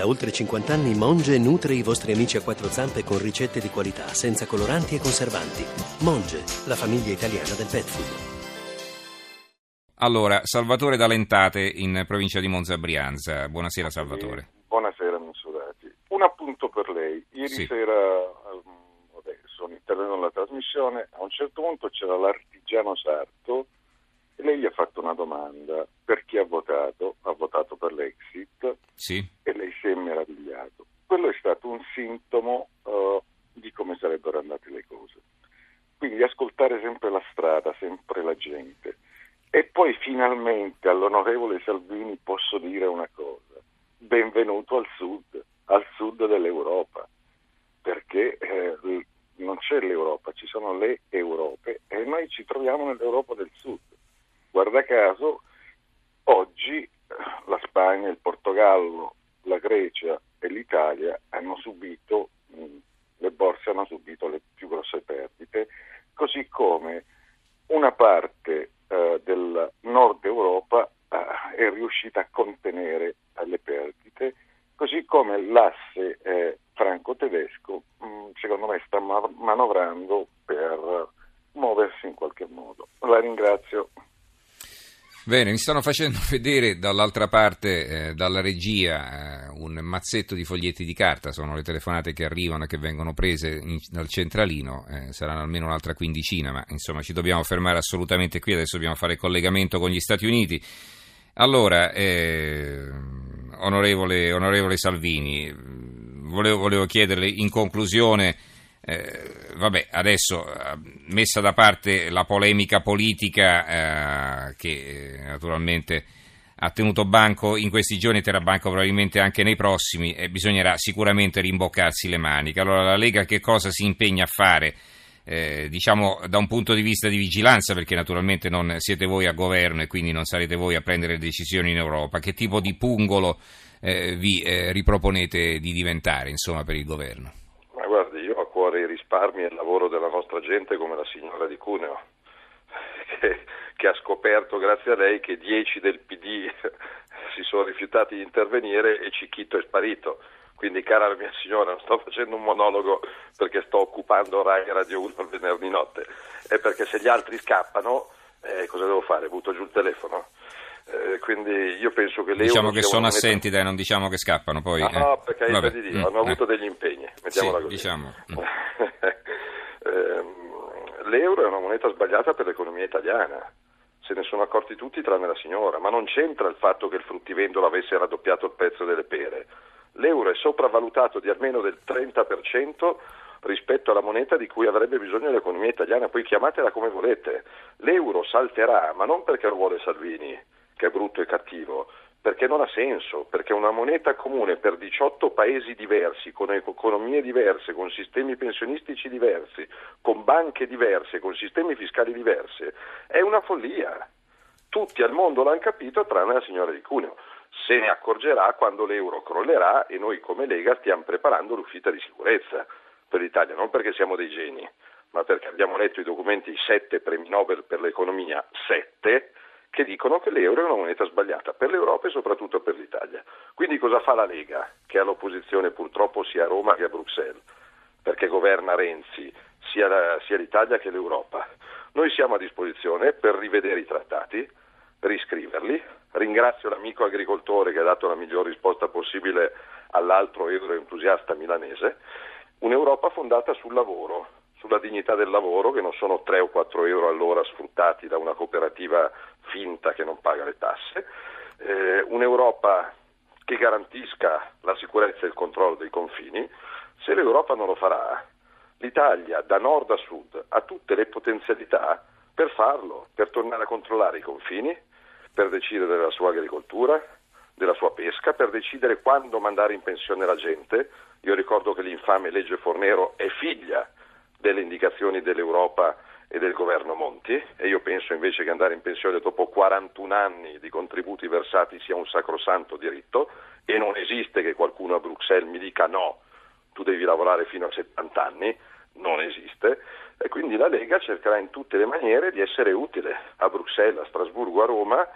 Da oltre 50 anni Monge nutre i vostri amici a quattro zampe con ricette di qualità, senza coloranti e conservanti. Monge, la famiglia italiana del pet food. Allora, Salvatore D'Alentate in provincia di Monza Brianza. Buonasera Salvatore. Eh, buonasera Mensurati. Un appunto per lei. Ieri Sì. sera, ehm, adesso all'interno della trasmissione, a un certo punto c'era l'artigiano sarto lei gli ha fatto una domanda per chi ha votato. Ha votato per l'Exit Sì? e lei si è meravigliato. Quello è stato un sintomo eh, di come sarebbero andate le cose. Quindi ascoltare sempre la strada, sempre la gente. E poi finalmente all'onorevole Salvini posso dire una cosa. Benvenuto al sud, al sud dell'Europa, perché eh, non c'è l'Europa, ci sono le Europe e noi ci troviamo nell'Europa del sud. Guarda caso, oggi eh, la Spagna, il Portogallo, la Grecia e l'Italia hanno subito, mh, le borse hanno subito le più grosse perdite, così come una parte eh, del nord Europa eh, è riuscita a contenere le perdite, così come l'asse franco-tedesco mh, secondo me sta ma- manovrando per muoversi in qualche modo. La ringrazio. Bene, mi stanno facendo vedere dall'altra parte, eh, dalla regia, eh, un mazzetto di foglietti di carta, sono le telefonate che arrivano e che vengono prese in- dal centralino, eh, saranno almeno un'altra quindicina, ma insomma ci dobbiamo fermare assolutamente qui, adesso dobbiamo fare collegamento con gli Stati Uniti. Allora, eh, onorevole, onorevole Salvini, volevo, volevo chiederle in conclusione... Eh, vabbè, adesso eh, messa da parte la polemica politica eh, che eh, naturalmente ha tenuto banco in questi giorni e terrà banco probabilmente anche nei prossimi, eh, bisognerà sicuramente rimboccarsi le maniche. Allora la Lega che cosa si impegna a fare? Eh, diciamo da un punto di vista di vigilanza, perché naturalmente non siete voi a governo e quindi non sarete voi a prendere decisioni in Europa, che tipo di pungolo eh, vi eh, riproponete di diventare insomma, per il governo? Cuore i risparmi e il lavoro della nostra gente come la signora di Cuneo, che, che ha scoperto grazie a lei che 10 del PD si sono rifiutati di intervenire e Cicchito è sparito. Quindi, cara mia signora, non sto facendo un monologo perché sto occupando Rai Radio 1 il venerdì notte, è perché se gli altri scappano, eh, cosa devo fare? Butto giù il telefono. Eh, quindi io penso che l'euro Diciamo che sono assenti, dai, non diciamo che scappano poi. Ah, eh. no, per carità Vabbè, di Dio, mm, hanno avuto eh. degli impegni, mettiamola Sì, così. diciamo, mm. Ehm, L'euro è una moneta sbagliata per l'economia italiana, se ne sono accorti tutti tranne la signora, ma non c'entra il fatto che il fruttivendolo avesse raddoppiato il prezzo delle pere. L'euro è sopravvalutato di almeno del 30% rispetto alla moneta di cui avrebbe bisogno l'economia italiana, poi chiamatela come volete. L'euro salterà, ma non perché lo vuole Salvini, che è brutto e cattivo, perché non ha senso, perché una moneta comune per 18 paesi diversi, con economie diverse, con sistemi pensionistici diversi, con banche diverse, con sistemi fiscali diversi, è una follia. Tutti al mondo l'hanno capito tranne la signora di Cuneo. Se ne accorgerà quando l'euro crollerà e noi come Lega stiamo preparando l'uscita di sicurezza per l'Italia, non perché siamo dei geni, ma perché abbiamo letto i documenti 7 premi Nobel per l'economia, 7, che dicono che l'euro è una moneta sbagliata per l'Europa e soprattutto per l'Italia. Quindi cosa fa la Lega, che è all'opposizione purtroppo sia a Roma che a Bruxelles, perché governa Renzi sia, la- sia l'Italia che l'Europa? Noi siamo a disposizione per rivedere i trattati, riscriverli. Ringrazio l'amico agricoltore che ha dato la miglior risposta possibile all'altro euroentusiasta milanese. Un'Europa fondata sul lavoro, sulla dignità del lavoro, che non sono 3 o 4 euro all'ora sfruttati da una cooperativa finta che non paga le tasse. Eh, Un'Europa che garantisca la sicurezza e il controllo dei confini. Se l'Europa non lo farà, l'Italia da nord a sud ha tutte le potenzialità per farlo, per tornare a controllare i confini, per decidere della sua agricoltura, della sua pesca, per decidere quando mandare in pensione la gente. Io ricordo che l'infame legge Fornero è figlia delle indicazioni dell'Europa e del governo Monti e io penso invece che andare in pensione dopo 41 anni di contributi versati sia un sacrosanto diritto e non esiste che qualcuno a Bruxelles mi dica no, tu devi lavorare fino a 70 anni, non esiste. E quindi la Lega cercherà in tutte le maniere di essere utile a Bruxelles, a Strasburgo, a Roma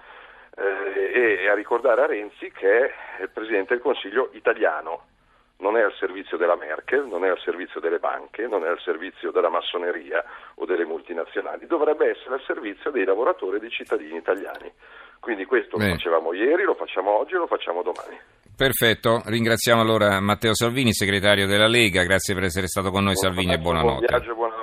eh, e a ricordare a Renzi che è il Presidente del Consiglio italiano, non è al servizio della Merkel, non è al servizio delle banche, non è al servizio della massoneria o delle multinazionali, dovrebbe essere al servizio dei lavoratori e dei cittadini italiani. Quindi questo Beh. lo facevamo ieri, lo facciamo oggi e lo facciamo domani. Perfetto, ringraziamo allora Matteo Salvini, segretario della Lega, grazie per essere stato con noi buon Salvini e buonanotte. Buon viaggio, buonanotte.